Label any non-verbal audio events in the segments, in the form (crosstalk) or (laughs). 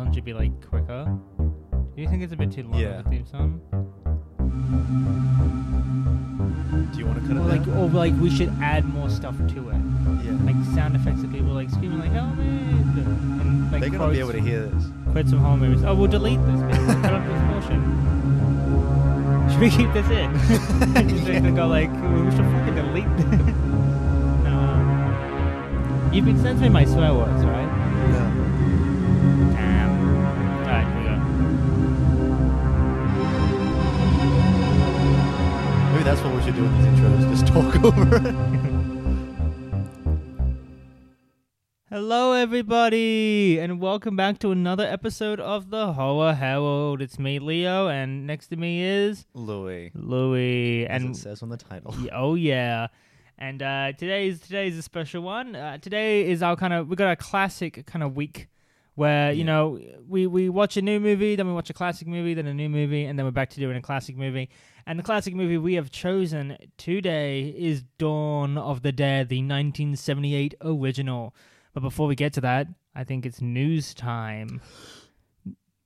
song should be like quicker. Do you think it's a bit too long Yeah. of a theme song? Do you want to cut Or it like, down? or like we should add more stuff to it, yeah. like sound effects of people like screaming like "Help me!" and like They're gonna quotes, be able to hear this. quotes from horror movies. Oh, we'll delete this. Cut this portion. Should we keep this in? (laughs) Just Yeah. gonna go like we should fucking delete this. (laughs) no. You've been censoring my swear words, Maybe that's what we should do with these intros. Just talk (laughs) over it. Hello, everybody, and welcome back to another episode of the Horror Herald. It's me, Leo, and next to me is Louis. Louis. As And it says on the title. oh yeah, and uh, today's today's a special one. Uh, today is our kind of we got a classic kind of week where you know we we watch a new movie, then we watch a classic movie, then a new movie, and then we're back to doing a classic movie. And the classic movie we have chosen today is Dawn of the Dead, the 1978 original. But before we get to that, I think it's news time.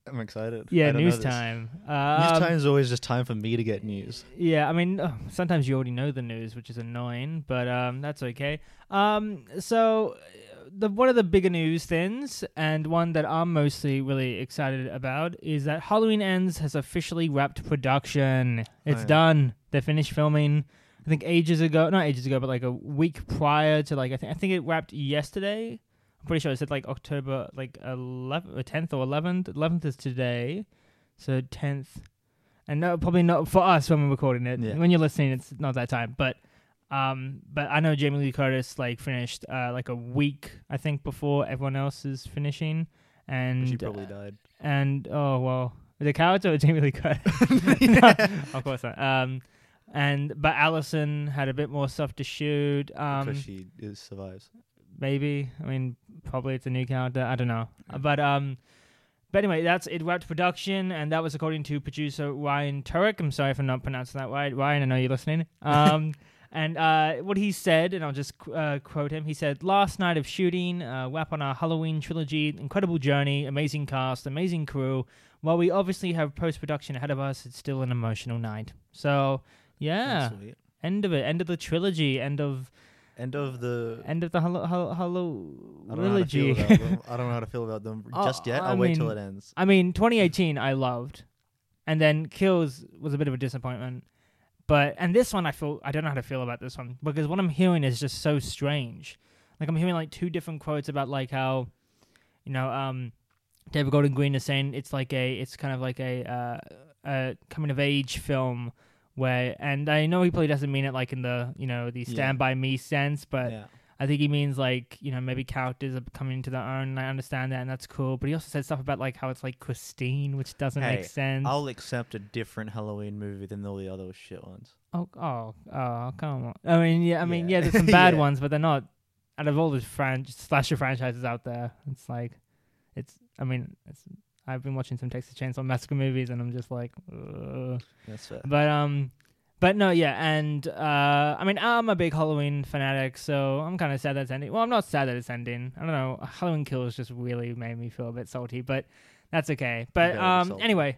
I'm excited. Yeah, I don't know news time. News Um, time is always just time for me to get news. Yeah, I mean, uh, sometimes you already know the news, which is annoying, but um, that's okay. Um, so uh, the one of the bigger news things, and one that I'm mostly really excited about, is that Halloween Ends has officially wrapped production. Oh, it's yeah. done. They finished filming. I think ages ago, not ages ago, but like a week prior to like I think I think it wrapped yesterday. I'm pretty sure it said like October like 11th or 10th or 11th. 11th is today, so 10th and no, probably not for us when we're recording it. Yeah. When you're listening, it's not that time. But um, but I know Jamie Lee Curtis like finished uh like a week I think before everyone else is finishing, and she probably died. and oh well, the character of Jamie Lee Curtis. (laughs) (laughs) No, of course not. Um, and but Allison had a bit more stuff to shoot. Um, because she is survives. maybe. I mean, probably it's a new character. I don't know. Yeah. But um, but anyway, that's it. Wrapped production, and that was according to producer Ryan Turek. I'm sorry if I'm not pronouncing that right, Ryan. I know you're listening. Um, (laughs) and uh, what he said, and I'll just uh, quote him. He said, "Last night of shooting, uh, wrap on our Halloween trilogy. Incredible journey, amazing cast, amazing crew. While we obviously have post production ahead of us, it's still an emotional night. So." Yeah, end of it, end of the trilogy, end of End of the. end of the hello hello hello I don't know how to feel trilogy. (laughs) I don't know how to feel about them Oh, just yet. I I'll wait till it ends. I mean, 2018 I loved, and then Kills was a bit of a disappointment. But and this one I feel I don't know how to feel about this one because what I'm hearing is just so strange. Like I'm hearing like two different quotes about like how, you know, um, David Gordon Green is saying it's like a it's kind of like a uh, a coming of age film where and I know he probably doesn't mean it like in the you know the Yeah. Stand by Me sense, but yeah. I think he means like you know maybe characters are coming into their own. And I understand that, and that's cool. But he also said stuff about like how it's like Christine, which doesn't Hey, make sense. I'll accept a different Halloween movie than all the other shit ones. oh, oh, oh, come on. I mean, yeah, I mean, yeah, Yeah. there's (laughs) some bad Yeah. ones, but they're not. Out of all the fran- slasher franchises out there, it's like, it's. I mean, it's. I've been watching some Texas Chainsaw Massacre movies, and I'm just like, Ugh. That's fair. but um. But no, yeah, and uh, I mean, I'm a big Halloween fanatic, so I'm kind of sad that's ending. Well, I'm not sad that it's ending. I don't know. Halloween Kills just really made me feel a bit salty, but that's okay. But um, anyway,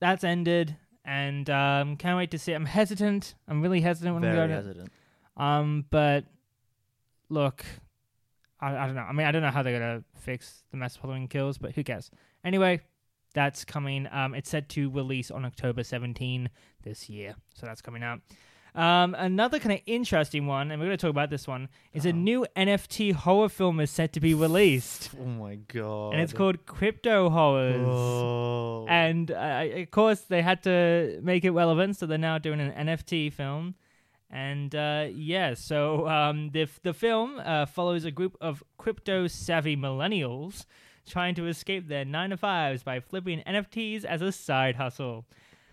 that's ended, and um, can't wait to see. I'm hesitant. I'm really hesitant when we go to. hesitant. Um, but look, I, I don't know. I mean, I don't know how they're gonna fix the mess of Halloween Kills, but who cares? Anyway, that's coming. Um, it's set to release on October 17 this year, so that's coming out. Um, another kind of interesting one, and we're going to talk about this one, is a Oh. new NFT horror film is set to be released, (laughs) Oh my god. and it's called Crypto Horrors. Oh. And uh, of course, they had to make it relevant, so they're now doing an NFT film. And uh, yeah, so um, the the film uh, follows a group of crypto savvy millennials trying to escape their nine to fives by flipping NFTs as a side hustle.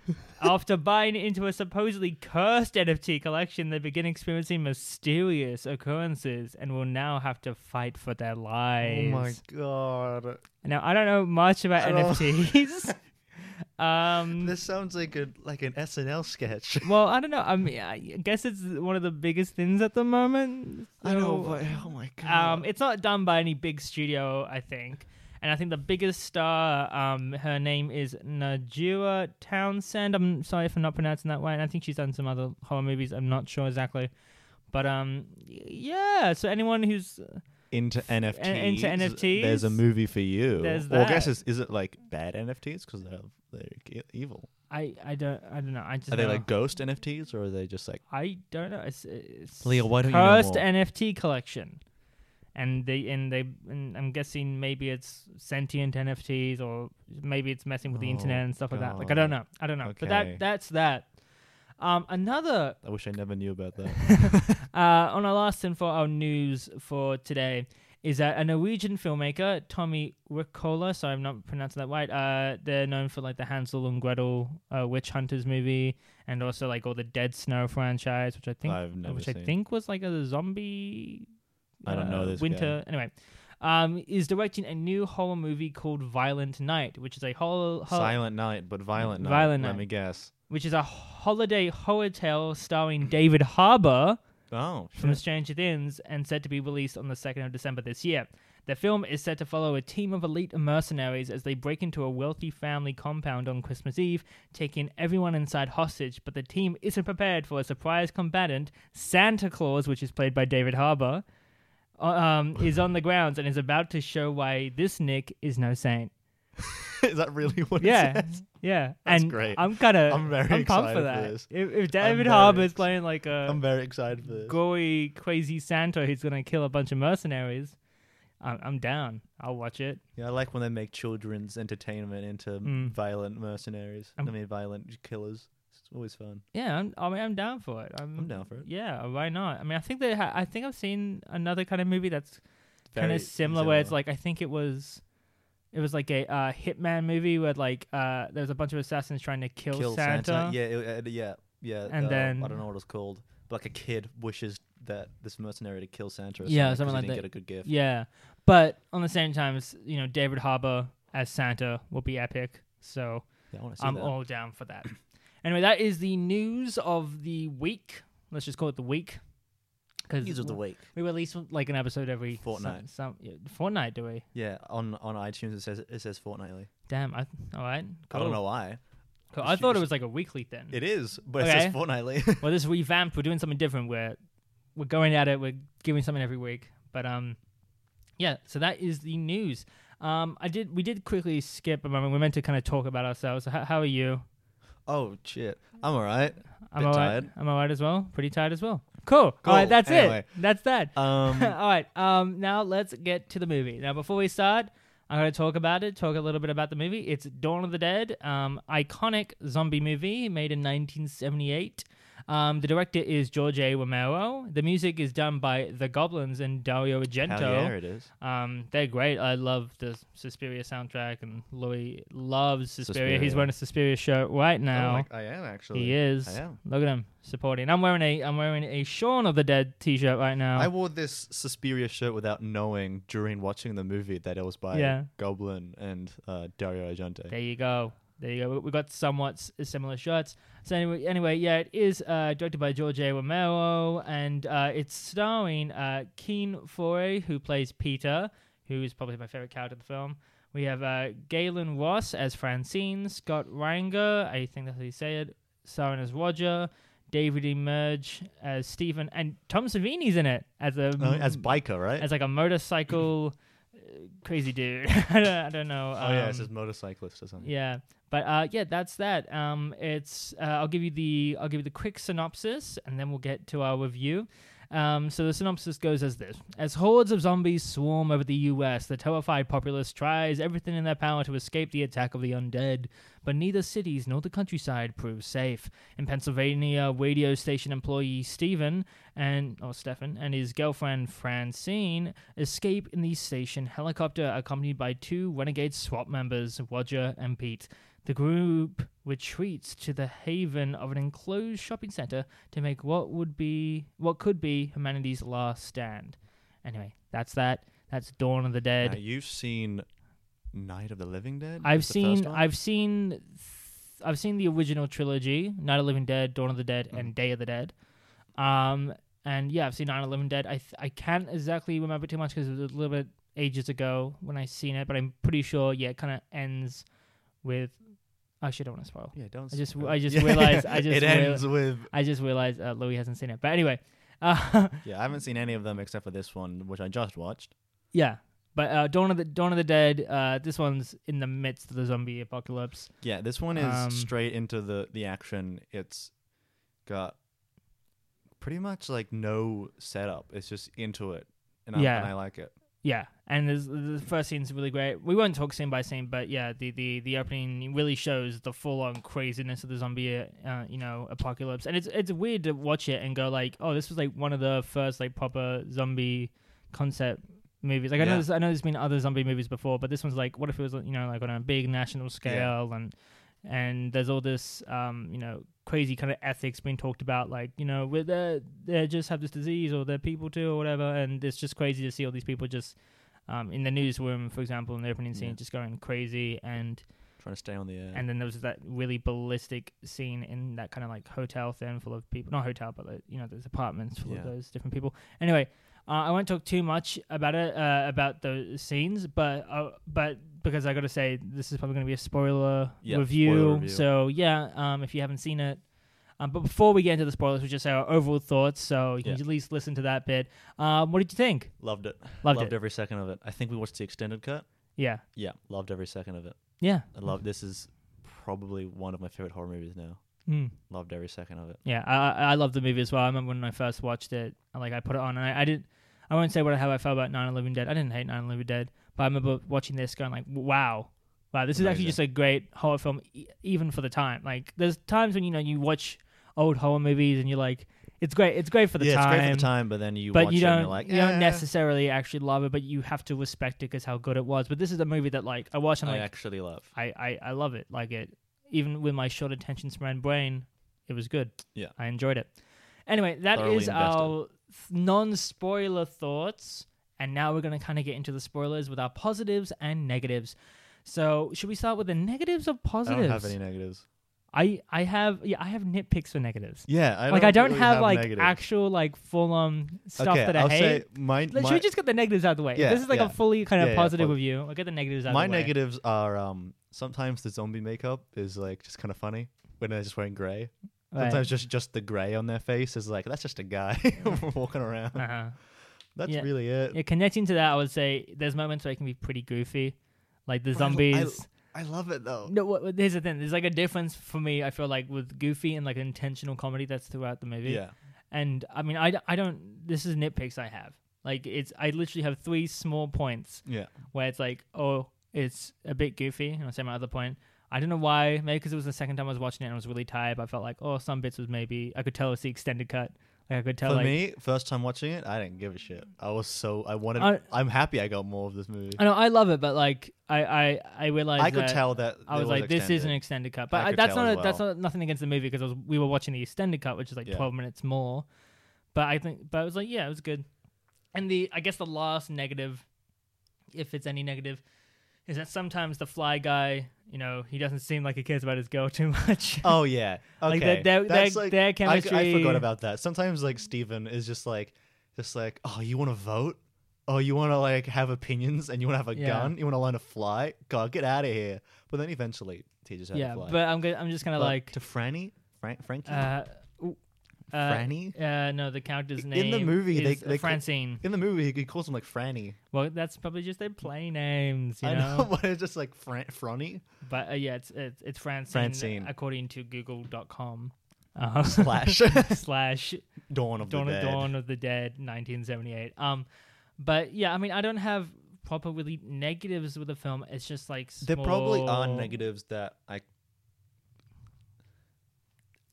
(laughs) After buying into a supposedly cursed NFT collection, they begin experiencing mysterious occurrences and will now have to fight for their lives. oh my god. Now I don't know much about NFTs. (laughs) um, This sounds like a like an SNL sketch. (laughs) well, I don't know. I mean, I guess it's one of the biggest things at the moment. I know, but oh my god. um, it's not done by any big studio, I think. And I think the biggest star, um, her name is Najarra Townsend. I'm sorry if I'm not pronouncing that right. And I think she's done some other horror movies. I'm not sure exactly, but um, yeah. So anyone who's into NFTs. into NFTs, There's a movie for you. There's Or I guess that. is, is it like bad NFTs because they're they're evil? I I don't I don't know. I just Are they know. like ghost NFTs or are they just like I don't know. It's, it's Leo, why don't you know more? NFT collection, and they and they and I'm guessing maybe it's sentient NFTs or maybe it's messing with the Oh, internet and stuff like that. Like I don't know. I don't know. But that that's that. Um, another I wish I never knew about that. (laughs) uh, on our last and for our news for today is that a Norwegian filmmaker, Tommy Wirkola, sorry I'm not pronouncing that right, uh, they're known for like the Hansel and Gretel uh, Witch Hunters movie and also like all the Dead Snow franchise, which I think which seen. I think was like a zombie I don't know uh, this winter anyway. Um, is directing a new horror movie called Violent Night, which is a horror, horror Silent Night, but Violent Night. Violent Let Night. me guess. which is a holiday horror tale starring David Harbour Oh, from shit. Stranger Things and set to be released on the 2nd of December this year. The film is set to follow a team of elite mercenaries as they break into a wealthy family compound on Christmas Eve, taking everyone inside hostage. But the team isn't prepared for a surprise combatant, Santa Claus, which is played by David Harbour, um, (laughs) is on the grounds and is about to show why this Nick is no saint. (laughs) is that really what Yeah, it says? (laughs) yeah, That's and great. I'm kind of I'm very I'm pumped for for that. this. If, if David is playing like a I'm very excited for this. gory, crazy Santa who's gonna kill a bunch of mercenaries, I'm, I'm down. I'll watch it. Yeah, I like when they make children's entertainment into Mm. violent mercenaries. I'm- I mean, violent killers. It's always fun. Yeah, I'm, I mean, I'm down for it. I'm, I'm down for it. Yeah, why not? I mean, I think they. Ha- I think I've seen another kind of movie that's kind of similar, where it's like I think it was, it was like a uh, hitman movie where like uh, there's a bunch of assassins trying to kill, kill Santa. Yeah, it, uh, yeah, yeah. And uh, then- I don't know what it's called. But like a kid wishes that this mercenary to kill Santa. Or Yeah, something, 'cause he like didn't that. Get a good gift. Yeah, but on the same time, s- you know, David Harbour as Santa will be epic. So Yeah, I want to see I'm that. all down for that. (clears throat) anyway, that is the news of the week. Let's just call it the week. Because News of the week. we release like an episode every Fortnight. Some, some yeah, fortnight, do we? Yeah, on on iTunes it says it says fortnightly. Damn. I, all right. I don't cool. know why. Cool. I thought it was like a weekly thing. It is, but it Okay. says fortnightly. (laughs) well, this revamped. We're doing something different. We're we're going at it. We're giving something every week. But um, yeah. So that is the news. Um, I did. We did quickly skip a moment. We meant to kind of talk about ourselves. How, how are you? Oh shit, I'm alright. I'm Bit alright. tired. I'm alright as well. Pretty tired as well. Cool. All Cool. right. That's Anyway. it. That's that. Um, (laughs) All right. Um. Now let's get to the movie. Now before we start, I'm going to talk about it. Talk a little bit about the movie. It's Dawn of the Dead. Um. Iconic zombie movie made in 1978. Um. The director is George A. Romero. The music is done by The Goblins and Dario Argento. hell yeah, it is. Um, they're great. I love the Suspiria soundtrack, and Louis loves Suspiria. He's wearing a Suspiria shirt right now. Oh, like, I am actually. he is. I am. Look at him supporting. I'm wearing a I'm wearing a Shaun of the Dead T-shirt right now. I wore this Suspiria shirt without knowing during watching the movie that it was by Yeah. Goblin and uh, Dario Argento. there you go. There you go. We- got somewhat similar shots. So anyway, anyway, yeah, it is uh, directed by George A. Romero, and uh, it's starring uh, Ken Foree, who plays Peter, who is probably my favorite character in the film. We have uh, Gaylen Ross as Francine, Scott Reiniger, I think that's how you say it, starring as Roger, David Emge as Stephen, and Tom Savini's in it as a Uh, as biker, right? as like a motorcycle crazy dude. (laughs) I, don't, I don't know. oh yeah, um, it says motorcyclist or something. yeah, but uh, yeah, that's that. Um, it's uh, I'll give you the I'll give you the quick synopsis, and then we'll get to our review. Um, so the synopsis goes as this: As hordes of zombies swarm over the U.S., the terrified populace tries everything in their power to escape the attack of the undead, but neither cities nor the countryside prove safe. In Pennsylvania, radio station employee Stephen and or Stefan and his girlfriend Francine escape in the station helicopter, accompanied by two renegade SWAT members, Roger and Pete. The group retreats to the haven of an enclosed shopping center to make what would be what could be humanity's last stand. Anyway, that's that. That's Dawn of the Dead. Now, you've seen Night of the Living Dead. I've seen? I've seen th- I've seen the original trilogy, Night of the Living Dead, Dawn of the Dead, and Mhm. Day of the Dead. Um, and yeah, I've seen Night of the Living Dead. I th- I can't exactly remember too much because it was a little bit ages ago when I seen it, but I'm pretty sure yeah, it kind of ends with. Actually, I don't want to spoil. Yeah, don't. I just- spoil. I just (laughs) realized- I (laughs) just it real- ends with. I just realized uh, Louis hasn't seen it, but anyway, (laughs) uh, Yeah, I haven't seen any of them except for this one, which I just watched. yeah. But uh, Dawn of the Dawn of the Dead. Uh, this one's in the midst of the zombie apocalypse. Yeah, this one is Um, straight into the the action. It's got pretty much like no setup. It's just into it, and, I, Yeah. and I like it. Yeah, and the first scene's really great. We won't talk scene by scene, but yeah, the the, the opening really shows the full on craziness of the zombie, uh, you know, apocalypse. And it's it's weird to watch it and go like, oh, this was like one of the first like proper zombie concept movies. Like I know Yeah. there's, I know there's been other zombie movies before, but this one's like, what if it was you know like on a big national scale and and there's all this um you know crazy kind of ethics being talked about like you know with they they just have this disease or they're people too or whatever and it's just crazy to see all these people just um in the newsroom for example in the opening scene Yeah. just going crazy and Trying to stay on the air. and then there was that really ballistic scene in that kind of like hotel thing full of people not hotel but like, you know there's apartments full Yeah. of those different people anyway uh, I won't talk too much about it uh, about the scenes but uh, but because I got to say this is probably going to be a spoiler, Yeah, review. spoiler review. so yeah um, if you haven't seen it um, but before we get into the spoilers, we just say our overall thoughts, so you can Yeah. at least listen to that bit. Um, what did you think? loved it. Loved, loved it. every second of it. I think we watched the extended cut. Yeah, Yeah, loved every second of it. yeah, I love. This is probably one of my favorite horror movies now. mm. Loved every second of it. yeah. I I I love the movie as well. I remember when I first watched it, like I put it on, and I, I didn't. I won't say what how I felt about 9/11 Dead. I didn't hate 9/11 Dead, but I remember watching this, going like, "Wow, wow, this is actually just a great horror film, e- even for the time." Like, there's times when you know you watch old horror movies and you're like, "It's great, it's great for the yeah, time." it's great for the time, but then you but watch you it and don't you're like, you don't necessarily actually love it, but you have to respect it because how good it was. But this is a movie that like I watch and I like actually love. I, I I love it. Like it, even with my short attention span brain, it was good. Yeah. I enjoyed it. Anyway, that Thoroughly is invested. our non-spoiler thoughts, and now we're gonna kind of get into the spoilers with our positives and negatives. So, should we start with the negatives or I positives? don't have any negatives. I I have yeah I have nitpicks for negatives. Yeah, I like I don't really have, like negatives. actual like full on stuff okay, that I I'll hate. say my, Should we just get the negatives out of the way? Yeah, this is like yeah. a fully kind of Yeah, yeah, positive review. I'll get the negatives out my of the way. My negatives are um sometimes the zombie makeup is like just kind of funny when they're just wearing gray. Right. Sometimes just just the gray on their face is like that's just a guy (laughs) walking around. Uh-huh. That's Yeah. really it. Yeah, connecting to that, I would say there's moments where it can be pretty goofy, like the But I I zombies. I love it though. no, what, what- here's the thing. There's like a difference for me. I feel like with goofy and like intentional comedy that's throughout the movie. Yeah. And I mean, I, I don't. This is nitpicks I have. Like it's I literally have three small points Yeah. where it's like, oh, it's a bit goofy. And I'll say my other point. I don't know why. Maybe because it was the second time I was watching it and I was really tired. But I felt like, oh, some bits was maybe I could tell it's the extended cut. Like I could tell For like me, first time watching it, I didn't give a shit. I was so I wanted. I- I'm happy I got more of this movie. I know I love it, but like I I I realized I could tell that I it was like, this is an extended. extended cut, but I could that's not a, that's not nothing against the movie because we were watching the extended cut, which is like Yeah. twelve minutes more. But I think, but I was like, yeah, it was good. And the I guess the last negative, if it's any negative, is that sometimes the fly guy, you know, he doesn't seem like he cares about his girl (laughs) too much. Oh yeah. (laughs) Okay. Like, their- their- That's their- like their I, I forgot about that. Sometimes like Steven is just like just like, "Oh, you want to vote? Oh, you want to like have opinions and you want to have a Yeah. gun? You want to learn to fly? God, get out of here." But then eventually teaches how yeah, to fly. but I'm good. I'm just kind of But like, to Franny, Frank, Frankie, uh, Franny. uh, no, the character's name In the movie, they- is they call- Francine. In the movie, he, calls him like Franny. Well, that's probably just their play names, you I know. know, (laughs) but it's just like Fran- Franny But uh, yeah, it's it's, it's Francine, Francine. according to Google.com. Uh, slash (laughs) slash Dawn of Dawn, the of, Dead. Dawn of the Dead, 1978. Um, but yeah, I mean, I don't have proper really negatives with the film. It's just like There probably are negatives that I.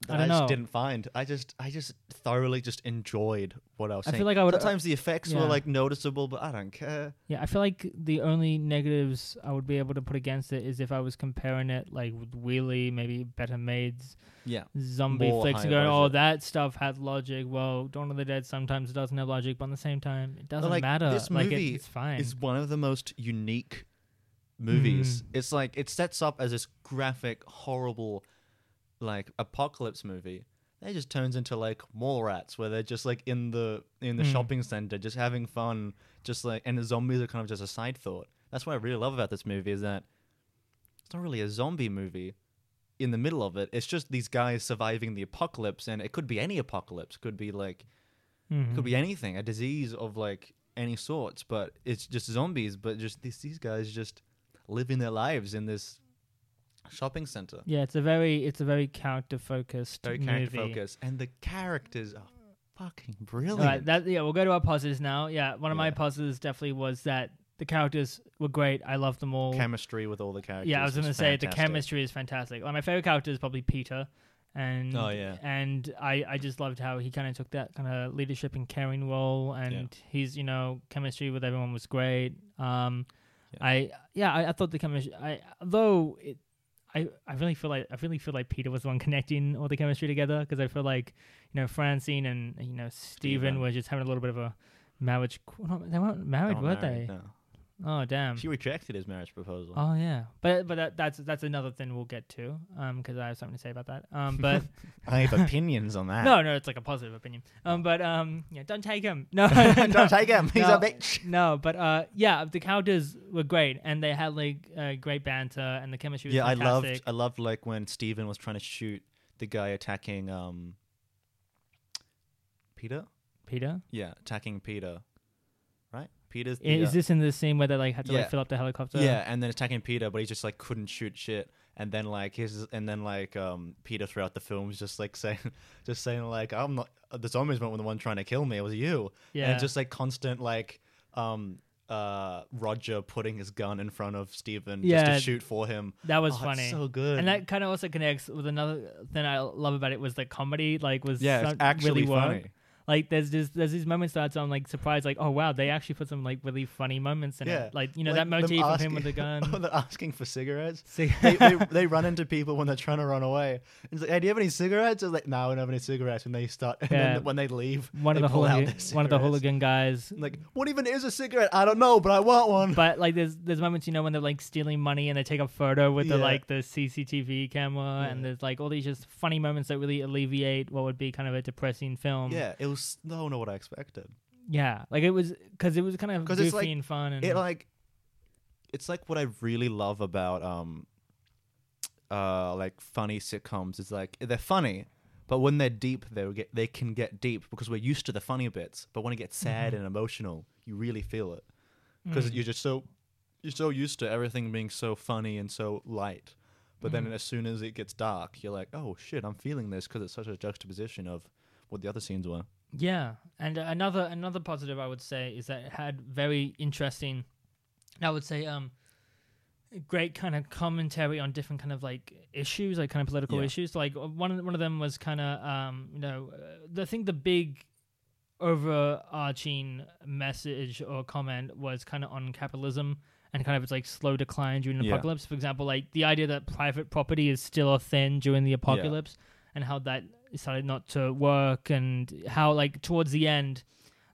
That I I, just know. didn't find. I just, I just thoroughly just enjoyed what I was I saying. feel like I would- Sometimes the effects yeah. were like noticeable, but I don't care. Yeah, I feel like the only negatives I would be able to put against it is if I was comparing it like with Wheelie, maybe Better Maids, Yeah, zombie More flicks, and going, oh, budget. that stuff had logic. Well, Dawn of the Dead sometimes doesn't have logic, but at the same time, it doesn't like, matter. this like, it- movie it's fine. it's one of the most unique movies. Mm. It's like it sets up as this graphic, horrible, like apocalypse movie, That just turns into like mall rats where they're just like in the in the Mm. shopping center, just having fun, just like and the zombies are kind of just a side thought. That's what I really love about this movie is that it's not really a zombie movie. In the middle of it, it's just these guys surviving the apocalypse, and it could be any apocalypse. Could be like Mhm. could be anything, a disease of like any sorts, but it's just zombies. But just these these guys just living their lives in this shopping center. Yeah, it's a very it's a very character focused Very movie. character focused, and the characters are fucking brilliant. All right, that yeah, we'll go to our positives now. Yeah, one of my Yeah. positives definitely was that the characters were great. I loved them all. Chemistry with all the characters. yeah, I was gonna say the chemistry is fantastic. Like, my favorite character is probably Peter, and Oh, yeah. and I I just loved how he kind of took that kind of leadership and caring role, and his you know chemistry with everyone was great. Um, Yeah. I yeah I, I thought the chemistry I though it. I, I really feel like I really feel like Peter was the one (laughs) connecting all the chemistry together because I feel like you know Francine and you know Stephen Steven. were just having a little bit of a marriage. qu- no, They weren't married, Not were married, they? No. Oh damn! She rejected his marriage proposal. Oh yeah, but but that, that's that's another thing we'll get to um because I have something to say about that um (laughs) but I have opinions on that. (laughs) no no it's like a positive opinion um but um yeah don't take him no (laughs) don't no, take him. He's no, a bitch. no but uh yeah the characters were great and they had like uh, great banter and the chemistry was Yeah, I loved. fantastic. I loved like when Steven was trying to shoot the guy attacking um. Peter. Peter Yeah, attacking Peter. Peter's. The, is uh, this in the scene where they like had to Yeah. like fill up the helicopter Yeah, and then attacking Peter, but he just like couldn't shoot shit. And then like his, and then like um Peter throughout the film was just like (laughs) saying, just saying like I'm not the zombies weren't the one trying to kill me. It was you. yeah And just like constant like um uh Roger putting his gun in front of Steven just Yeah. to shoot for him. that was Oh, it's funny so good. and that kind of also connects with another thing I love about it was the comedy like was yeah, actually really worked. Like there's just there's these moments that I'm like surprised, like oh wow, they actually put some like really funny moments in Yeah. it. Like you know Like, that motif of him with the (laughs) gun. They're asking for cigarettes. (laughs) See- they, they, they run into people when they're trying to run away. It's like, hey, do you have any cigarettes? It's like, no, we don't have any cigarettes. And they start, and Yeah. then when they leave, one of they the pull out hooligan, one of the hooligan guys. Like, what even is a cigarette? I don't know, but I want one. But like there's there's moments you know when they're like stealing money and they take a photo with the like the CCTV camera Yeah. and there's like all these just funny moments that really alleviate what would be kind of a depressing film. yeah, it was no, not what I expected. yeah, like it was because it was kind of 'Cause goofy it's like- and fun and It like, it's like what I really love about um, uh, like funny sitcoms. Is like they're funny, but when they're deep, they get they can get deep because we're used to the funny bits. But when it gets sad Mhm. and emotional, you really feel it because Mm. you're just so you're so used to everything being so funny and so light. But then Mhm. as soon as it gets dark, you're like, oh shit, I'm feeling this because it's such a juxtaposition of what the other scenes were. Yeah, and another another positive I would say is that it had very interesting. I would say um, great kind of commentary on different kind of like issues, like kind of political Yeah. issues. Like one of- one of them was kind of um, you know, I think the big overarching message or comment was kind of on capitalism and kind of its like slow decline during the Yeah. apocalypse. For example, like the idea that private property is still a thing during the apocalypse and how that started not to work and how like towards the end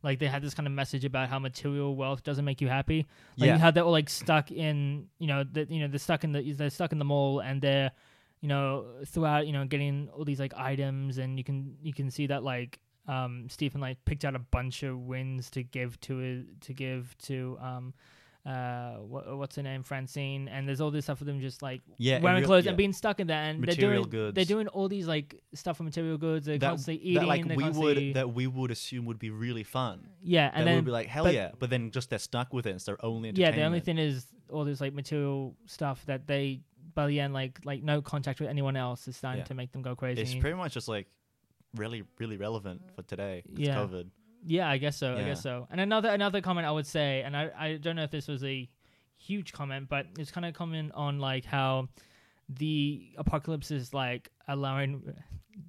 like they had this kind of message about how material wealth doesn't make you happy like Yeah. how they're all like stuck in you know that you know they're stuck in the they're stuck in the mall and they're you know throughout you know getting all these like items and you can you can see that like um Stephen like picked out a bunch of wins to give to to give to um uh what, what's her name Francine and there's all this stuff for them just like Yeah, wearing real- clothes yeah. and being stuck in that and Material they're doing goods. they're doing all these like stuff for material goods they're that, constantly eating that like we constantly- would that we would assume would be really fun. yeah And and that then would be like hell but- yeah, but then just they're stuck with it. It's their only yeah the only thing is all this like material stuff that they by the end like like no contact with anyone else is starting Yeah. to make them go crazy it's pretty much just like really really relevant for today. It's Yeah. COVID. Yeah i guess so i Yeah. guess so and another another comment i would say and i i don't know if this was a huge comment but it's kind of comment on like how the apocalypse is like allowing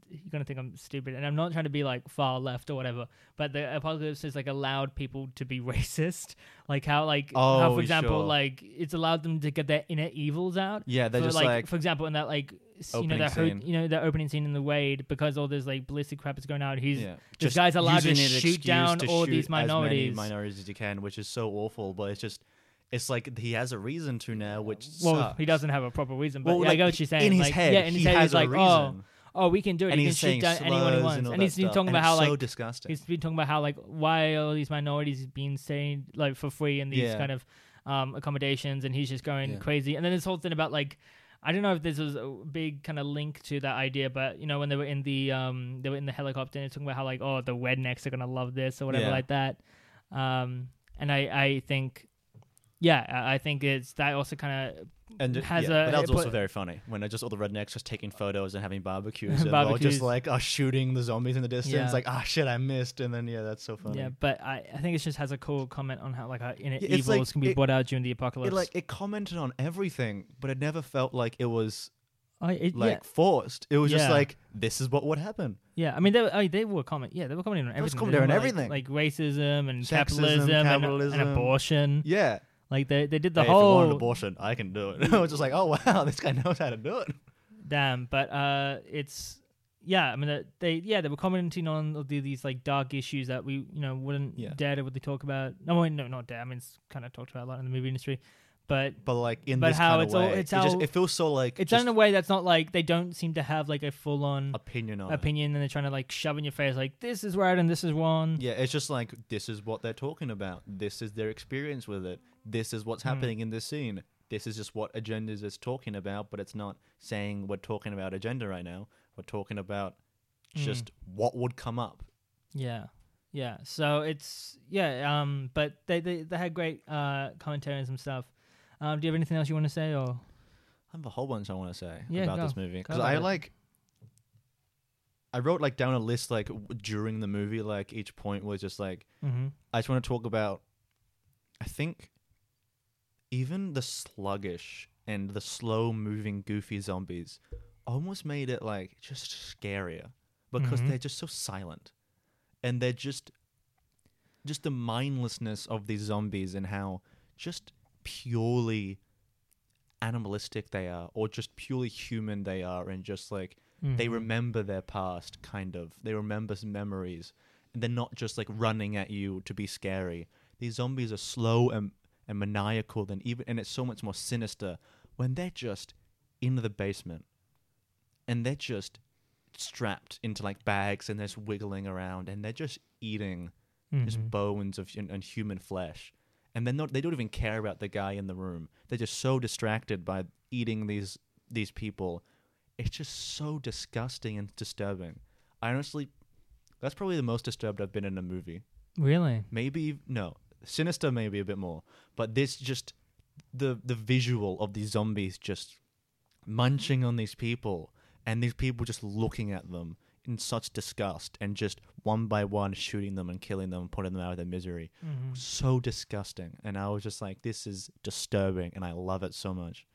you're gonna think i'm stupid and i'm not trying to be like far left or whatever but the apocalypse is like allowed people to be (laughs) racist like how like how Oh, for example sure. like it's allowed them to get their inner evils out Yeah, they're for, just like, like, for example in that like you know that ho- you know the opening scene in the Wade because all this like ballistic crap is going out he's yeah, this just guy's allowed to shoot down to all shoot these as many minorities. minorities as you can, which is so awful. But it's just, it's like he has a reason to now, which well sucks. he doesn't have a proper reason but Well, yeah, I like, get what you're saying in his like, head, yeah in his he head has he's a like oh, reason. oh "Oh, we can do it. and he he's can shoot saying down anyone he slurs wants." and, all And that he's been stuff, talking and about how so like disgusting. he's been talking about how like why are all these minorities being staying like for free in these Yeah. kind of um, accommodations, and he's just going Yeah. crazy. And then this whole thing about like. I don't know if this was a big kind of link to that idea, but you know when they were in the um they were in the helicopter and talking about how like oh the rednecks are gonna love this or whatever Yeah. like that, um and I I think yeah I I think it's that also kind of and it- has yeah, a- but that was also very funny when they're just all the rednecks just taking photos and having barbecues (laughs) and all Barbecues. just like are shooting the zombies in the distance Yeah. like ah shit I missed and then yeah that's so funny Yeah, but I, I think it just has a cool comment on how like uh, how in Yeah, it's evils like- can be it- brought out during the apocalypse. it like it commented on everything but it never felt like it was I, it, like forced it was just Yeah. like this is what would happen yeah, yeah. I mean, they, were- I, mean, they were comment. Yeah, they were commenting on everything. They commenting They on were, like- everything. like, racism and Sexism, capitalism, and- capitalism. And, abortion. yeah Like they, they did the Hey, if you want whole an abortion I can do it (laughs) I was just like oh wow (laughs) this guy knows how to do it damn. But uh, it's yeah. I mean, they- yeah they were commenting on the, these like dark issues that we you know wouldn't Yeah. dare to really talk about. No, wait, no, not dare. I mean, it's kind of talked about a lot in the movie industry, but but like in But this how kind of it's all- way it's it, just, it feels so like it's done in a way that's not like they don't seem to have like a full on opinion on it. opinion and they're trying to like shove in your face like this is right and this is wrong. Yeah, it's just like this is what they're talking about. This is their experience with it. This is what's Hmm. happening in this scene. This is just what agendas is talking about, but it's not saying we're talking about agenda right now. We're talking about Hmm. just what would come up. Yeah. Yeah. So it's yeah, um but they they, they had great uh commentary and some stuff. Um do you have anything else you want to say or I have a whole bunch I want to say Yeah, about go. this movie because I it. like. I wrote like down a list like w- during the movie. Like each point was just like mm-hmm. I just want to talk about. I think even the sluggish and the slow moving goofy zombies almost made it like just scarier because Mhm. they're just so silent and they're just just the mindlessness of these zombies and how just purely animalistic they are or just purely human they are and just like they Mm-hmm. remember their past kind of they remember some memories and they're not just like running at you to be scary these zombies are slow and, and maniacal than even and it's so much more sinister when they're just in the basement and they're just strapped into like bags and they're just wiggling around and they're just eating just Mhm. bones of and, and human flesh. And they're not they don't even care about the guy in the room. They're just so distracted by eating these these people. It's just so disgusting and disturbing. I honestly that's probably the most disturbed i've been in a movie. Really? maybe no sinister maybe a bit more but this just the the visual of these zombies just munching on these people and these people just looking at them in such disgust and just one by one shooting them and killing them and putting them out of their misery Mm-hmm. so disgusting and i was just like this is disturbing and i love it so much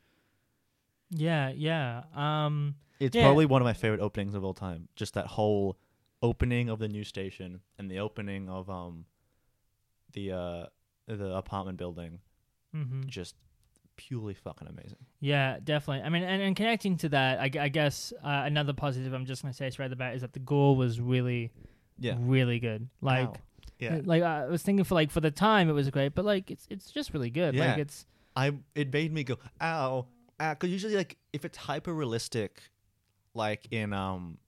Yeah, yeah. Um it's Yeah. probably one of my favorite openings of all time just that whole opening of the new station and the opening of um the uh the apartment building mhm. just purely fucking amazing Yeah, definitely. I mean, and, and connecting to that, I, I guess uh, another positive I'm just gonna say straight about is that the gore was really, yeah really good. Like, Ow. yeah like I was thinking for like for the time it was great, but like it's it's just really good. Like Yeah. it's I it made me go ow. Because usually, like, if it's hyper realistic, like in um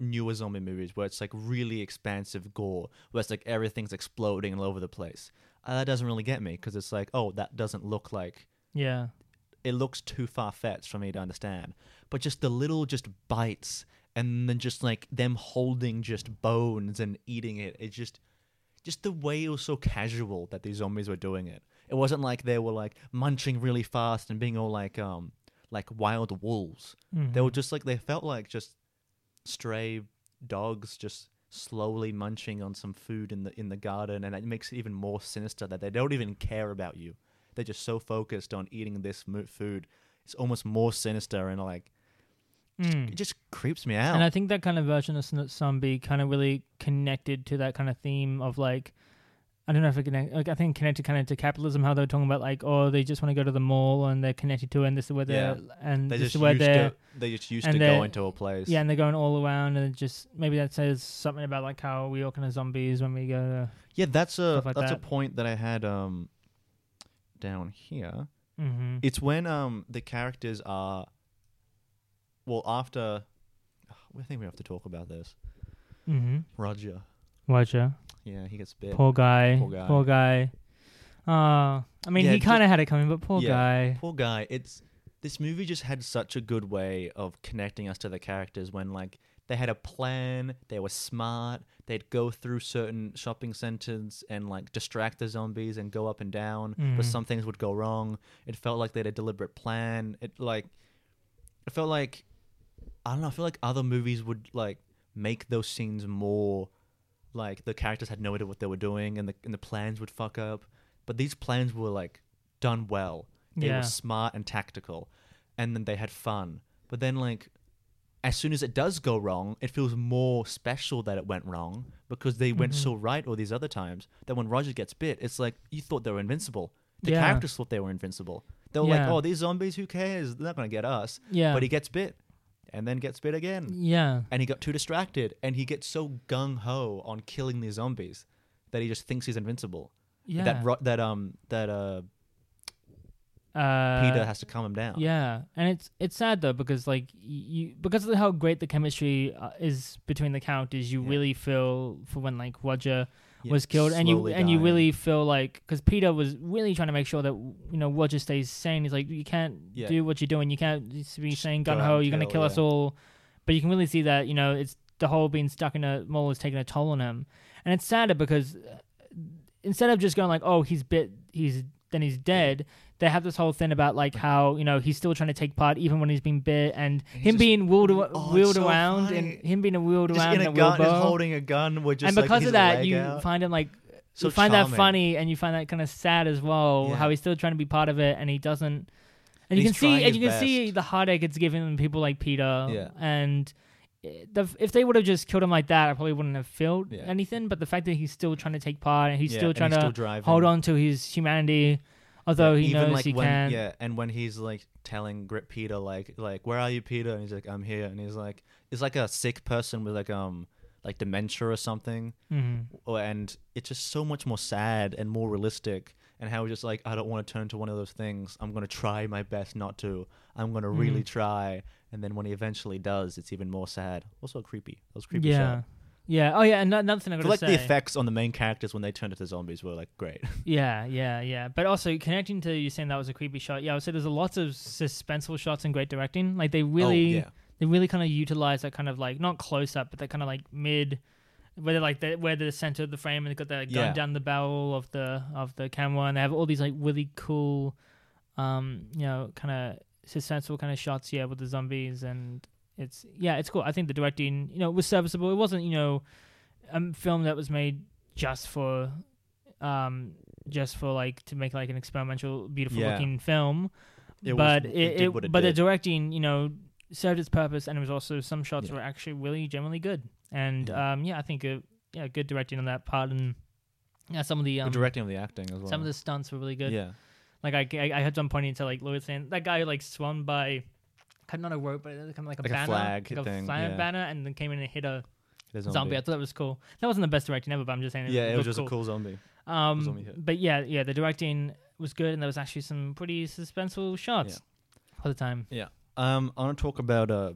newer zombie movies where it's like really expansive gore, where it's like everything's exploding all over the place, uh, that doesn't really get me because it's like, oh, that doesn't look like yeah, it looks too far fetched for me to understand. But just the little just bites and then just like them holding just bones and eating it, it just just the way it was so casual that these zombies were doing it. It wasn't like they were like munching really fast and being all like um like wild wolves. They were just like they felt like just stray dogs just slowly munching on some food in the in the garden and it makes it even more sinister that they don't even care about you. They're just so focused on eating this food. It's almost more sinister and like Mm. it just creeps me out. And I think that kind of version of Zombie kind of really connected to that kind of theme of like, I don't know if it connect. Like I think connected kind of to capitalism, how they were talking about like, oh, they just want to go to the mall and they're connected to, it and this is where they're, and they this just is where they're, to they just used to they're- going to a place. yeah, and they're going all around, and just maybe that says something about like how we all kind of zombies when we go. To, Yeah, that's a like that's that. a point that I had um down here. mm-hmm. It's when um the characters are well after I think we have to talk about this. Mm-hmm. Roger. Roger. Yeah, he gets bit. Poor guy. Poor guy. Poor guy. Uh, I mean, Yeah, he kind of had it coming, but poor Yeah. guy. Poor guy. It's this movie just had such a good way of connecting us to the characters when like they had a plan, they were smart, they'd go through certain shopping centers and like distract the zombies and go up and down, Mhm. but some things would go wrong. It felt like they had a deliberate plan. It like it felt like I don't know, I feel like other movies would like make those scenes more like the characters had no idea what they were doing and the and the plans would fuck up. But these plans were like done well. They Yeah. were smart and tactical. And then they had fun. But then like as soon as it does go wrong, it feels more special that it went wrong because they went Mhm. so right all these other times that when Roger gets bit, it's like you thought they were invincible. The Yeah. characters thought they were invincible. They were Yeah. like, "Oh, these zombies, who cares? They're not going to get us." Yeah. But he gets bit and then gets bit again yeah. and he got too distracted and he gets so gung ho on killing these zombies that he just thinks he's invincible. Yeah. That ro- that um that uh uh, Peter has to calm him down. Yeah, and it's it's sad though because like you because of how great the chemistry uh, is between the characters, you Yeah. really feel for when like Roger Yeah, was killed, and you and you really feel like because Peter was really trying to make sure that you know Roger stays sane. He's like, you can't Yeah. do what you're doing. You can't be saying gun ho. You're gonna kill, kill us all. But you can really see that you know it's the whole being stuck in a mole is taking a toll on him, and it's sadder because uh, instead of just going like, oh, he's bit, he's then he's dead. They have this whole thing about like how you know he's still trying to take part even when he's been bit, and And him being wheeled, Oh, wheeled so around, funny. and him being wheeled Just around in a gun, wheelbarrow. holding a gun with just and like because of that, you out. find him like So you find that funny, and you find that kind of sad as well. Yeah. How he's still trying to be part of it, and he doesn't. And you can see, and you can see the heartache it's giving people like Peter. Yeah. And if they would have just killed him like that, I probably wouldn't have felt Yeah. anything. But the fact that he's still trying to take part and he's Yeah, still trying he's to still hold on to his humanity, although he even knows like he when, can. Yeah, and when he's like telling Grit Peter like like where are you Peter and he's like I'm here and he's like it's like a sick person with like um like dementia or something Mhm. and it's just so much more sad and more realistic and how he's just like I don't want to turn to one of those things I'm gonna try my best not to I'm gonna really Mhm. try and then when he eventually does it's even more sad also creepy that was creepy Yeah. shot. Yeah. Oh yeah. And no- another thing I got feel like to the effects on the main characters when they turned into zombies were like great (laughs) Yeah, yeah, yeah. But also connecting to you saying that was a creepy shot. Yeah, I would say there's a lots of suspenseful shots and great directing. Like they really, oh, yeah they really kind of utilize that kind of like not close up, but that kind of like mid, where they're like the, where they're the center of the frame and they've got the gun Yeah. down the barrel of the of the camera, and they have all these like really cool, um, you know, kind of suspenseful kind of shots. Yeah, with the zombies and. It's yeah, it's cool. I think the directing, you know, was serviceable. It wasn't, you know, a film that was made just for um just for like to make like an experimental beautiful Yeah. looking film It was- but it it, did it, what it but the directing you know served its purpose and it was also some shots Yeah. were actually really generally good and Yeah. um yeah i think uh, yeah good directing on that part and yeah some of the um the directing of the acting as well some of the stunts were really good yeah like I, I, I had some pointing to like Louis saying that guy like swung by kind of not a rope but it kind of like a Like a banner flag like a thing, flag yeah. banner and then came in and hit a The zombie. I thought that was cool. That wasn't the best directing ever, but I'm just saying. yeah, it was looked just a cool zombie. Um, hit. but yeah, yeah, the directing was good, and there was actually some pretty suspenseful shots for the time. Yeah. Um, I want to talk about uh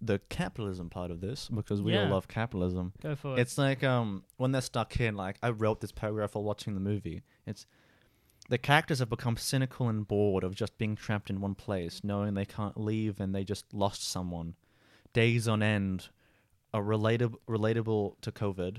the capitalism part of this because we all Yeah. love capitalism. Go for it. It's like um when they're stuck in like I wrote this paragraph while watching the movie. It's the characters have become cynical and bored of just being trapped in one place, knowing they can't leave and they just lost someone. Days on end are relatable relatable to COVID.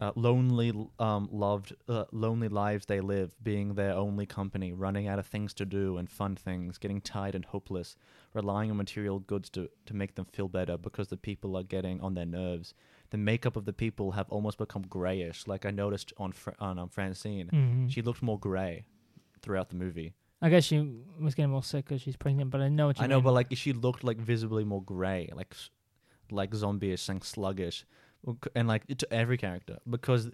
Uh, lonely, um, loved, uh, lonely lives they live, being their only company, running out of things to do and fun things, getting tired and hopeless, relying on material goods to, to make them feel better because the people are getting on their nerves. The makeup of the people have almost become grayish, like I noticed on Fra- on um, Francine. Mhm. She looked more gray throughout the movie. I guess she was getting more sick because she's pregnant, but I know what you I know, but like she looked like visibly more gray, like like zombie-ish and sluggish, and like to every character because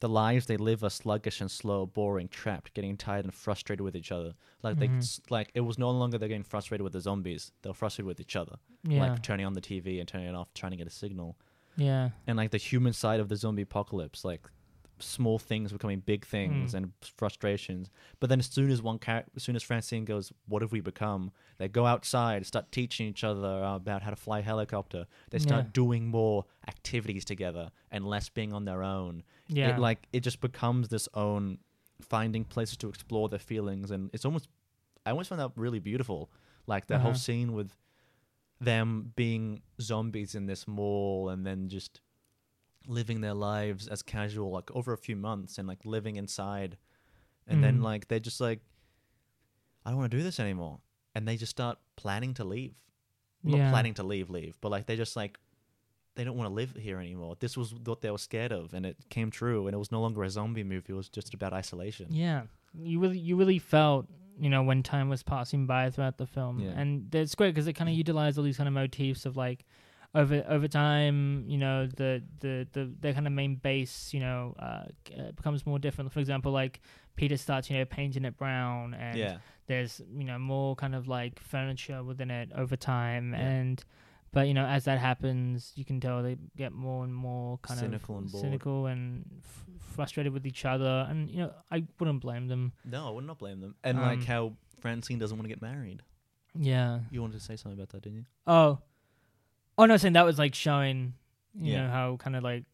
the lives they live are sluggish and slow, boring, trapped, getting tired and frustrated with each other. Like they Mhm. s like it was no longer they're getting frustrated with the zombies; they're frustrated with each other, yeah, like turning on the TV and turning it off, trying to get a signal. Yeah, And like the human side of the zombie apocalypse, like small things becoming big things Mm. and frustrations. But then as soon as one character, as soon as Francine goes, "What have we become?" They go outside, start teaching each other about how to fly a helicopter. They start Yeah. doing more activities together and less being on their own. Yeah. It like it just becomes this own finding places to explore their feelings, and it's almost I always found that really beautiful. Like the whole Uh-huh. scene with them being zombies in this mall and then just living their lives as casual like over a few months and like living inside. And then Mhm. like they're just like i don't want to do this anymore. And they just start planning to leave. Yeah. not planning to leave leave but like they just like they don't want to live here anymore. This was what they were scared of and it came true and it was no longer a zombie movie it was just about isolation. Yeah, you really you really felt you know when time was passing by throughout the film, Yeah. and it's great because it kind of utilized all these kind of motifs of like over over time, you know the the the their kind of main base, you know, uh, uh, becomes more different. For example, like Peter starts you know painting it brown, and yeah there's you know more kind of like furniture within it over time, Yeah. and but you know as that happens, you can tell they get more and more kind Cynical of and cynical and f- frustrated with each other, and you know I wouldn't blame them. no i would not blame them and like Um, how francine doesn't want to get married Yeah. you wanted to say something about that didn't you Oh. Oh no, saying that was like showing, you Yeah. know, how kind of like,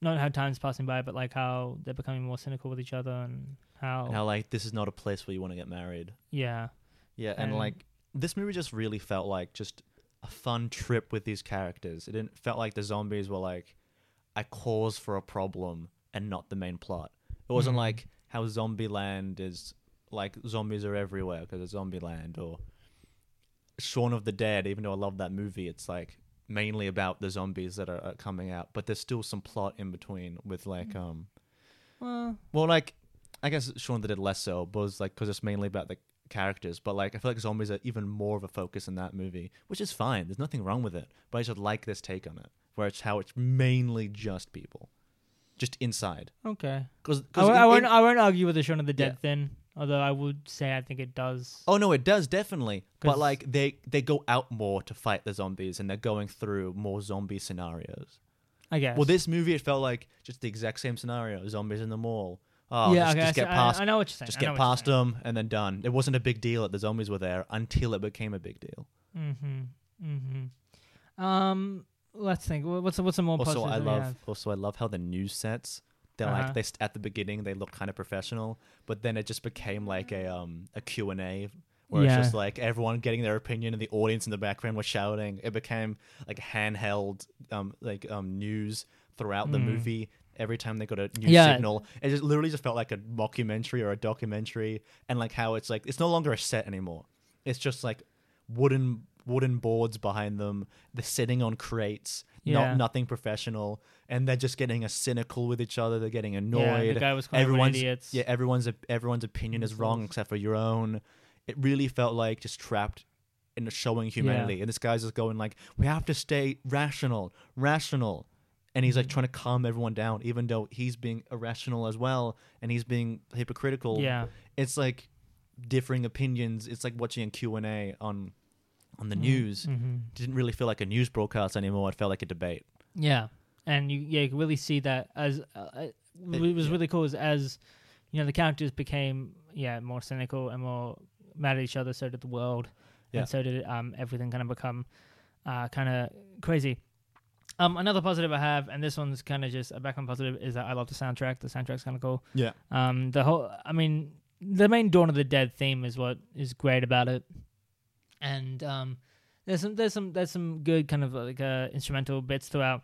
not how time's passing by, but like how they're becoming more cynical with each other and how, and how like this is not a place where you want to get married yeah, Yeah, and, And- like this movie just really felt like just a fun trip with these characters. It didn't felt like the zombies were like a cause for a problem and not the main plot. It wasn't Mhm. like how Zombieland is like zombies are everywhere because it's Zombieland or Shaun of the Dead. Even though I love that movie, it's like mainly about the zombies that are, are coming out, but there's still some plot in between with like um well, well, like, I guess Shaun of the Dead less so, but it's like because it's mainly about the characters. But like, I feel like zombies are even more of a focus in that movie, which is fine. There's nothing wrong with it. But I just like this take on it, where it's how it's mainly just people, just inside. okay. Because I, won't, I won't argue with the Shaun of the Dead Yeah. thing, although I would say I think it does. oh no, it does definitely. But like, they they go out more to fight the zombies, and they're going through more zombie scenarios. I guess. Well, this movie it felt like just the exact same scenario: zombies in the mall. Oh, yeah, just, okay, just I see- get I- past I, know what you're saying. just get know what you're past them and then done. It wasn't a big deal that the zombies were there until it became a big deal. Mm-hmm. Mm-hmm. Um, let's think. What's what's some more Also, I love also I love how the news sets. They're Uh-huh. like they st- at the beginning they look kind of professional, but then it just became like a um a Q and A where Yeah. it's just like everyone getting their opinion and the audience in the background was shouting. It became like handheld um like um news throughout the Mm. movie. Every time they got a New Yeah. signal, it just literally just felt like a mockumentary or a documentary, and like how it's like it's no longer a set anymore. It's just like wooden wooden boards behind them. They're sitting on crates, Yeah. not nothing professional, and they're just getting a cynical with each other. They're getting Yeah, annoyed. the guy was calling everyone's idiots. yeah, everyone's everyone's opinion is wrong except for your own. It really felt like just trapped in a showing humanity, and this guy's just going like, "We have to stay rational, rational." And he's like trying to calm everyone down, even though he's being irrational as well, and he's being hypocritical Yeah. it's like differing opinions. It's like watching a Q and A on on the news. Mm-hmm. Didn't really feel like a news broadcast anymore. It felt like a debate. Yeah, and you yeah you can really see that as uh, uh, what was yeah. really cool is as you know the characters became yeah more cynical and more mad at each other. So did the world, Yeah. and so did um everything kind of become uh kind of crazy. Um, another positive I have, and this one's kind of just a background positive, is that I love the soundtrack. The soundtrack's kind of cool. Yeah. Um, the whole, I mean, the main Dawn of the Dead theme is what is great about it, and um, there's some, there's some, there's some good kind of like uh, instrumental bits throughout,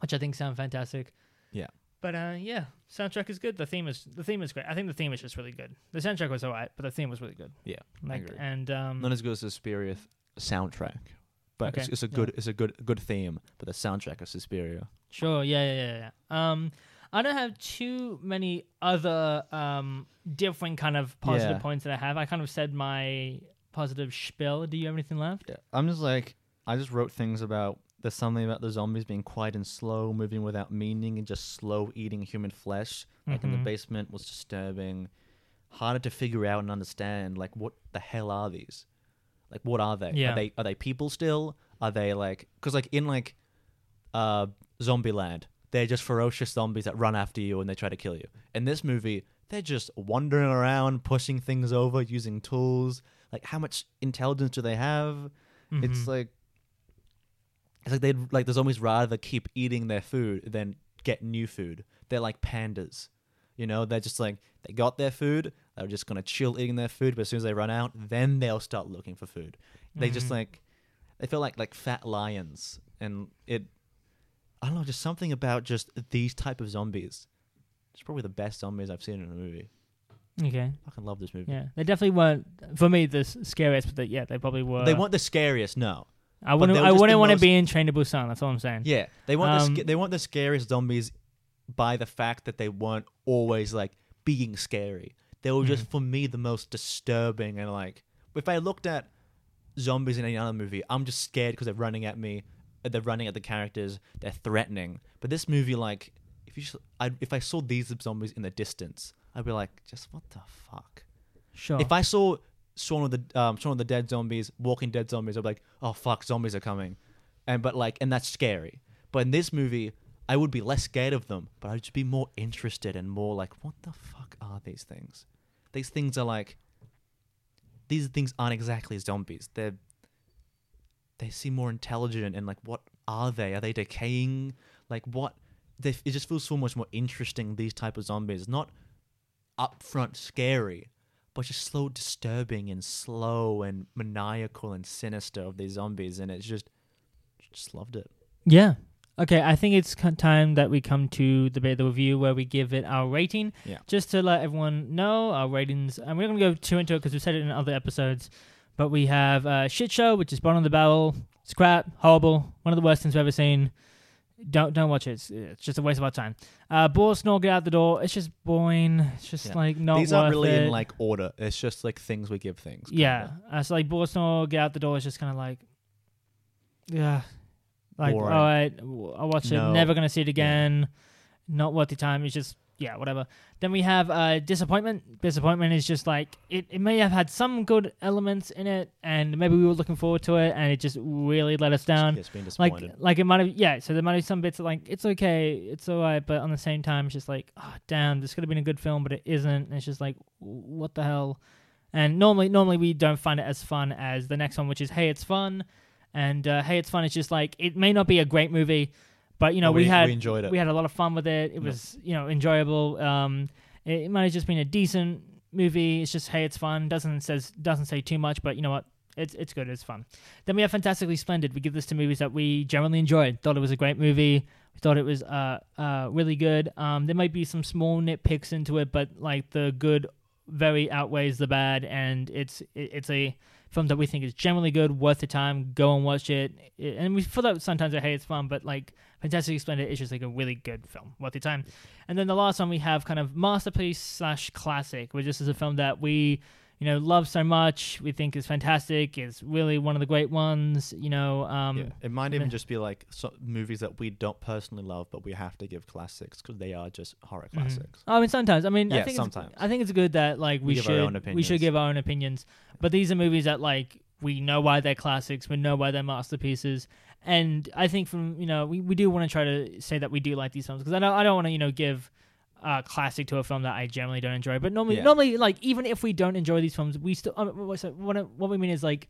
which I think sound fantastic. Yeah. But uh, yeah, soundtrack is good. The theme is the theme is great. I think the theme is just really good. The soundtrack was alright, but the theme was really good. Yeah, Like and um, Not as good as Suspiria th- soundtrack, but Okay, it's, it's a yeah. good it's a good good theme. But the soundtrack of Suspiria. Sure. Yeah, yeah, yeah, yeah. Um, I don't have too many other um different kind of positive Yeah. points that I have. I kind of said my positive spiel. Do you have anything left? Yeah, I'm just like I just wrote things about there's something about the zombies being quiet and slow, moving without meaning, and just slow eating human flesh. Like in the basement was disturbing, harder to figure out and understand. Like what the hell are these? Like what are they? Yeah. Are they are they people still? Are they like because like in like uh Zombieland they're just ferocious zombies that run after you and they try to kill you. In this movie, they're just wandering around, pushing things over, using tools. Like, how much intelligence do they have? It's Mhm. like it's like they'd like the zombies rather keep eating their food than get new food. They're like pandas. You know, they're just like they got their food, they're just gonna chill eating their food, but as soon as they run out, then they'll start looking for food. They just Mhm. like they feel like like fat lions and it I don't know, just something about just these type of zombies. It's probably the best zombies I've seen in a movie. okay. I fucking love this movie. Yeah, they definitely weren't for me the scariest, but they, yeah, they probably were. They weren't the scariest, no. I wouldn't. I wouldn't want to most- be in Train to Busan. That's all I'm saying. Yeah, they want the Um, sca- they want the scariest zombies by the fact that they weren't always like being scary. They were just Mhm. for me the most disturbing and like if I looked at zombies in any other movie, I'm just scared because they're running at me, they're running at the characters, they're threatening. But this movie, like if you just, I, if I saw these zombies in the distance, I'd be like, just what the fuck. Sure. If I saw Shaun of the um, Shaun of the Dead zombies, Walking Dead zombies, I'd be like, oh fuck, zombies are coming, and but like, and that's scary. But in this movie, I would be less scared of them, but I'd just be more interested and more like, what the fuck are these things? These things are like, these things aren't exactly zombies. They're they seem more intelligent and like, what are they? Are they decaying? Like what? They, it just feels so much more interesting. These type of zombies, not upfront scary, but just slow, disturbing, and slow and maniacal and sinister of these zombies, and it's just, just loved it. yeah. Okay, I think it's time that we come to the bit of the review where we give it our rating. Yeah. Just to let everyone know our ratings, and we're not going to go too into it because we've said it in other episodes. But we have uh, Shit Show, which is bottom of the barrel, scrap, horrible, one of the worst things we've ever seen. Don't don't watch it. It's, it's just a waste of our time. Uh, Ball Snore, get out the door. It's just boring. It's just Yeah. like not these aren't really it. in like order. It's just like things we give things. kinda. Yeah, uh, so like snore get out the door is just kind of like, yeah, like Boring. all right, w- I'll watch it. Never gonna see it again. Not worth the time. It's just yeah, whatever. Then we have uh, disappointment. Disappointment is just like it. It may have had some good elements in it, and maybe we were looking forward to it, and it just really let us down. Just being Like, disappointed. like it might have, yeah. So there might be some bits that like it's okay, it's alright, but on the same time, it's just like, oh damn, this could have been a good film, but it isn't. And it's just like, what the hell? And normally, normally we don't find it as fun as the next one, which is Hey, it's fun, and uh, Hey, it's fun. It's just like it may not be a great movie, but you know we, we- had we enjoyed it. We had a lot of fun with it. It was you know enjoyable. Um, it, it might have just been a decent movie. It's just Hey, it's fun. Doesn't says doesn't say too much, but you know what? It's it's good. It's fun. Then we have Fantastically Splendid. We give this to movies that we generally enjoyed. Thought it was a great movie. We thought it was uh uh really good. Um, there might be some small nitpicks into it, but like the good very outweighs the bad, and it's it, it's a film that we think is generally good, worth the time. Go and watch it. And we feel that sometimes I hey it's fun, but like Fantastically Splendid is just like a really good film, worth your time. And then the last one we have kind of masterpiece slash classic, which this is a film that we you know love so much. We think is fantastic. It's really one of the great ones. You know, um, yeah. It might even just be like so, movies that we don't personally love, but we have to give classics because they are just horror Mhm. classics. I mean, sometimes. I mean, I Yeah, think sometimes. It's, I think it's good that like we, We should we should give our own opinions. But these are movies that like we know why they're classics. We know why they're masterpieces. And I think from you know we, we do want to try to say that we do like these films because I don't I don't want to you know give a classic to a film that I generally don't enjoy. But normally Yeah. normally like even if we don't enjoy these films, we still uh, that- what what we mean is like.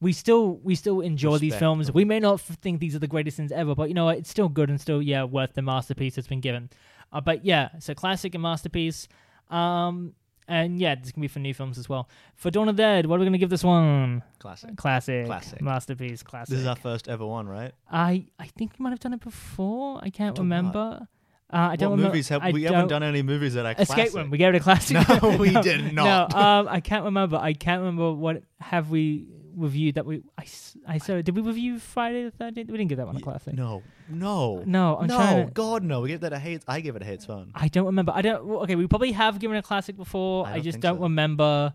We still we still enjoy these films. We may not think these are the greatest things ever, but you know what? It's still good and still yeah worth the masterpiece that's been given. Uh, but yeah, so classic and masterpiece. Um, and yeah, this can be for new films as well. For Dawn of the Dead, what are we gonna give this one? Classic. Classic, Classic. masterpiece, classic. This is our first ever one, right? I I think we might have done it before. I can't remember. Uh, I don't what remember. movies have I we haven't done any movies that are Escape classic. Room. We gave it a classic. No, (laughs) we did not. No, um, I can't remember. I can't remember what have we reviewed that we. I, I saw. Did we review Friday the Thirteenth? We didn't give that one a classic. No, no, No, I'm no. To, God, no. We gave that a hate. I give it a hate. It's fun. I don't remember. I don't. Okay, we probably have given a classic before. I I, don't just don't so. remember.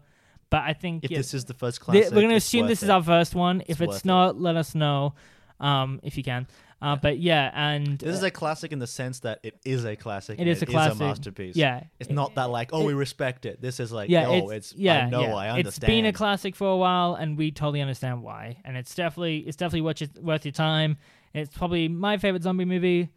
But I think If yeah, this is the first th- classic, we're going to assume this is our first one. if It's it's worth it. not, let us know, um, if you can. Uh, Yeah. But yeah, and This is uh, a classic in the sense that it is a classic. It and is a masterpiece. yeah, It's not that like, oh, it- we respect it. This is like, yeah, oh, it's, it's, yeah, I know, yeah. I understand. It's been a classic for a while, and we totally understand why. And it's definitely it's definitely worth your, worth your time. It's probably my favorite zombie movie.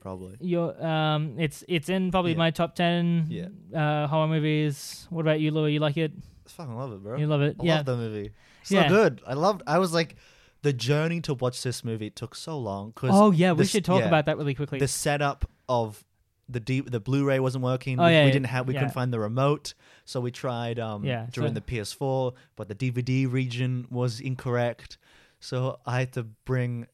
probably. Your um, it's it's in probably Yeah. my top ten Yeah. uh, horror movies. What about you, Louis? You like it? I fucking love it, bro. You love it? I yeah. love the movie. So Yeah. good. I loved. I was like, the journey to watch this movie took so long because Oh yeah, we this- should talk yeah. about that really quickly. the setup of the D- the Blu-ray wasn't working. Oh, we, yeah, we didn't have we yeah. couldn't find the remote, so we tried um Yeah, during so- the PS4, but the DVD region was incorrect. So I had to bring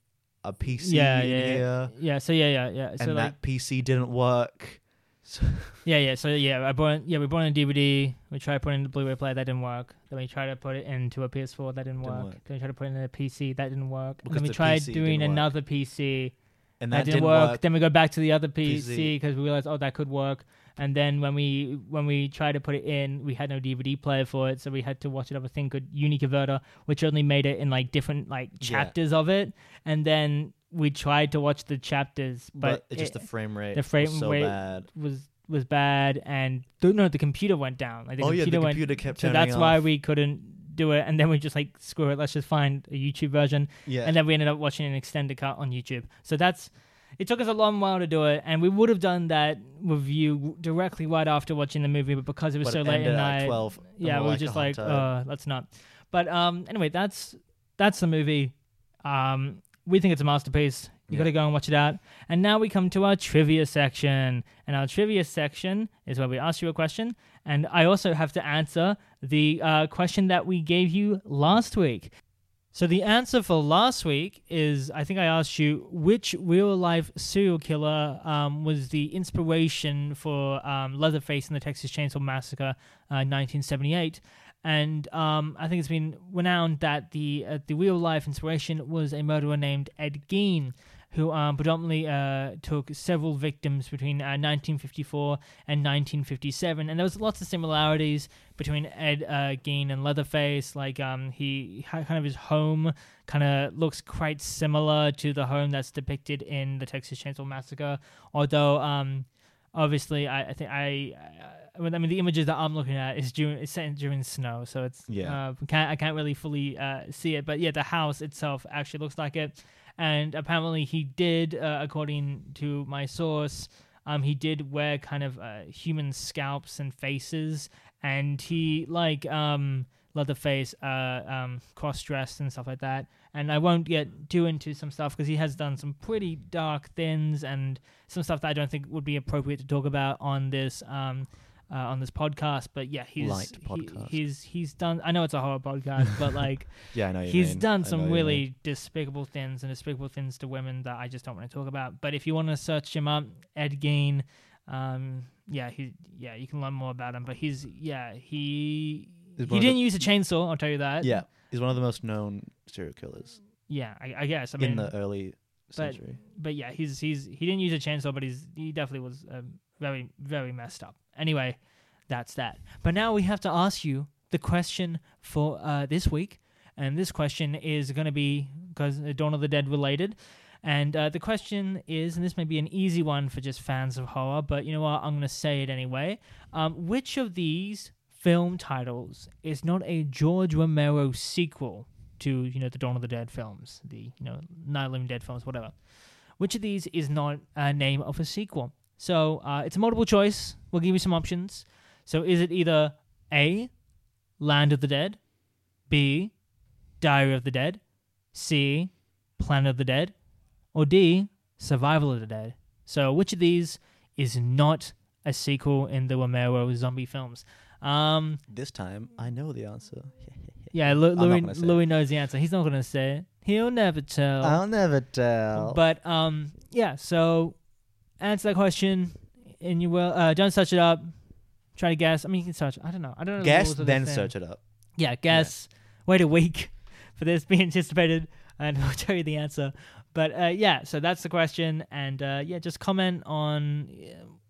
a PC yeah, in yeah, yeah, here, yeah. So yeah, yeah, yeah. So and like, that PC didn't work. So, (laughs) yeah, yeah. So yeah, I bought yeah we bought it on DVD. We tried putting the Blu-ray player, that didn't work. Then we tried to put it into a PS4, that didn't, Didn't work. work. Then we tried to put it in a PC, that didn't work. Because then we the tried PC doing didn't work. another PC, and that, that, didn't, work. Then we go back to the other PC because we realized oh that could work. And then when we when we tried to put it in, we had no DVD player for it, so we had to watch it off a thing called Uniconverter, which only made it in like different like Yeah. chapters of it. And then we tried to watch the chapters, but, but, just it the frame rate the frame was so rate bad. was was bad, and th- no, the computer went down. Like the oh yeah, the went computer kept so that's why we couldn't do it and then we just like screw it let's just find a youtube version yeah. and then we ended up watching an extended cut on youtube so that's it took us a long while to do it and we would have done that review directly right after watching the movie but because it was But so it late at night 12. yeah we're we were like, just "Oh, I'm like tired." uh let's not but um anyway that's that's the movie um we think it's a masterpiece. You Yeah. got to go and watch it out. And now we come to our trivia section. And our trivia section is where we ask you a question. And i also have to answer the uh, question that we gave you last week. So the answer for last week is I think I asked you which real life serial killer um, was the inspiration for um, Leatherface in the Texas Chainsaw Massacre, uh, 1978. And um, I think it's been renowned that the uh, the real life inspiration was a murderer named Ed Gein, who um, predominantly uh, took several victims between uh, 1954 and 1957. And there was lots of similarities between Ed uh, Gein and Leatherface. Like um, he kind of his home kind of looks quite similar to the home that's depicted in the Texas Chainsaw Massacre. Although um, obviously, I, I think I. I I mean, the images that I'm looking at is during it's set during snow, so it's Yeah. Uh, can't, I can't really fully uh, see it, but yeah, the house itself actually looks like it. And apparently, he did, uh, according to my source, um, he did wear kind of uh, human scalps and faces, and he like um Leatherface, uh, um, cross dressed and stuff like that. And I won't get too into some stuff because he has done some pretty dark things and some stuff that I don't think would be appropriate to talk about on this um uh, on this podcast. But yeah, he's Light he- he's he's done. I know it's a horror podcast, but like (laughs) Yeah, I know. he's mean. done some really mean. despicable things and despicable things to women that I just don't want to talk about. But if you want to search him up, Ed Gein, um, yeah, he yeah, you can learn more about him. But he's yeah, he he didn't the- use a chainsaw. I'll tell you that. Yeah, he's one of the most known serial killers yeah, I, I guess. I mean, in the early but- century. but yeah, he's he's he didn't use a chainsaw, but he's he definitely was um, very very messed up. Anyway, that's that. But now we have to ask you the question for uh, this week, and this question is going to be because Dawn of the Dead related. And uh, the question is, and this may be an easy one for just fans of horror, but you know what? I'm going to say it anyway. Um, which of these film titles is not a George Romero sequel to, you know, the Dawn of the Dead films, the, you know, Night of Living Dead films, whatever? Which of these is not a name of a sequel? So uh, it's a multiple choice. We'll give you some options. So is it either A, Land of the Dead, B, Diary of the Dead, C, Planet of the Dead, or D, Survival of the Dead? So which of these is not a sequel in the Romero zombie films? Um, This time, I know the answer. (laughs) yeah, Lu- Louis, gonna say it. Louis knows the answer. He's not going to say it. He'll never tell. I'll never tell. But um, yeah. So answer that question, and you will. Uh, don't search it up. Try to guess. I mean, you can search. I don't know. I don't know. guess, of then search it up. Yeah, guess. Wait a week (laughs) for this being anticipated, and (laughs) we'll tell you the answer. But uh, yeah, so that's the question, and uh, yeah, just comment on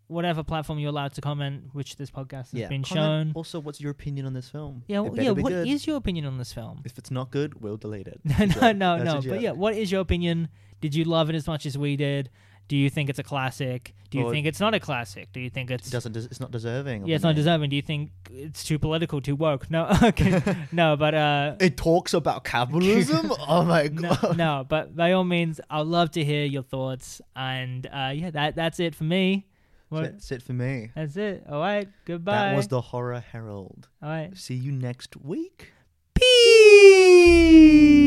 whatever platform you're allowed to comment, which this podcast has Yeah. been Comment shown. Also, what's your opinion on this film? Yeah, It well, better yeah. be What is good. your opinion on this film? If it's not good, we'll delete it. (laughs) no, That's no, no, no. But yeah, what is your opinion? Did you love it as much as we did? Do you think it's a classic? Do you Or- think it's not a classic? Do you think it's It doesn't. Des- it's not deserving. of yeah, the it's not name. deserving? Do you think it's too political, too woke? No, (laughs) okay, no, but uh, It talks about capitalism. (laughs) oh my no, god. no, but by all means, I'd love to hear your thoughts. And uh, yeah, that that's it for me. What- That's it for me. That's it. All right. Goodbye. That was the Horror Herald. All right. See you next week. Peace.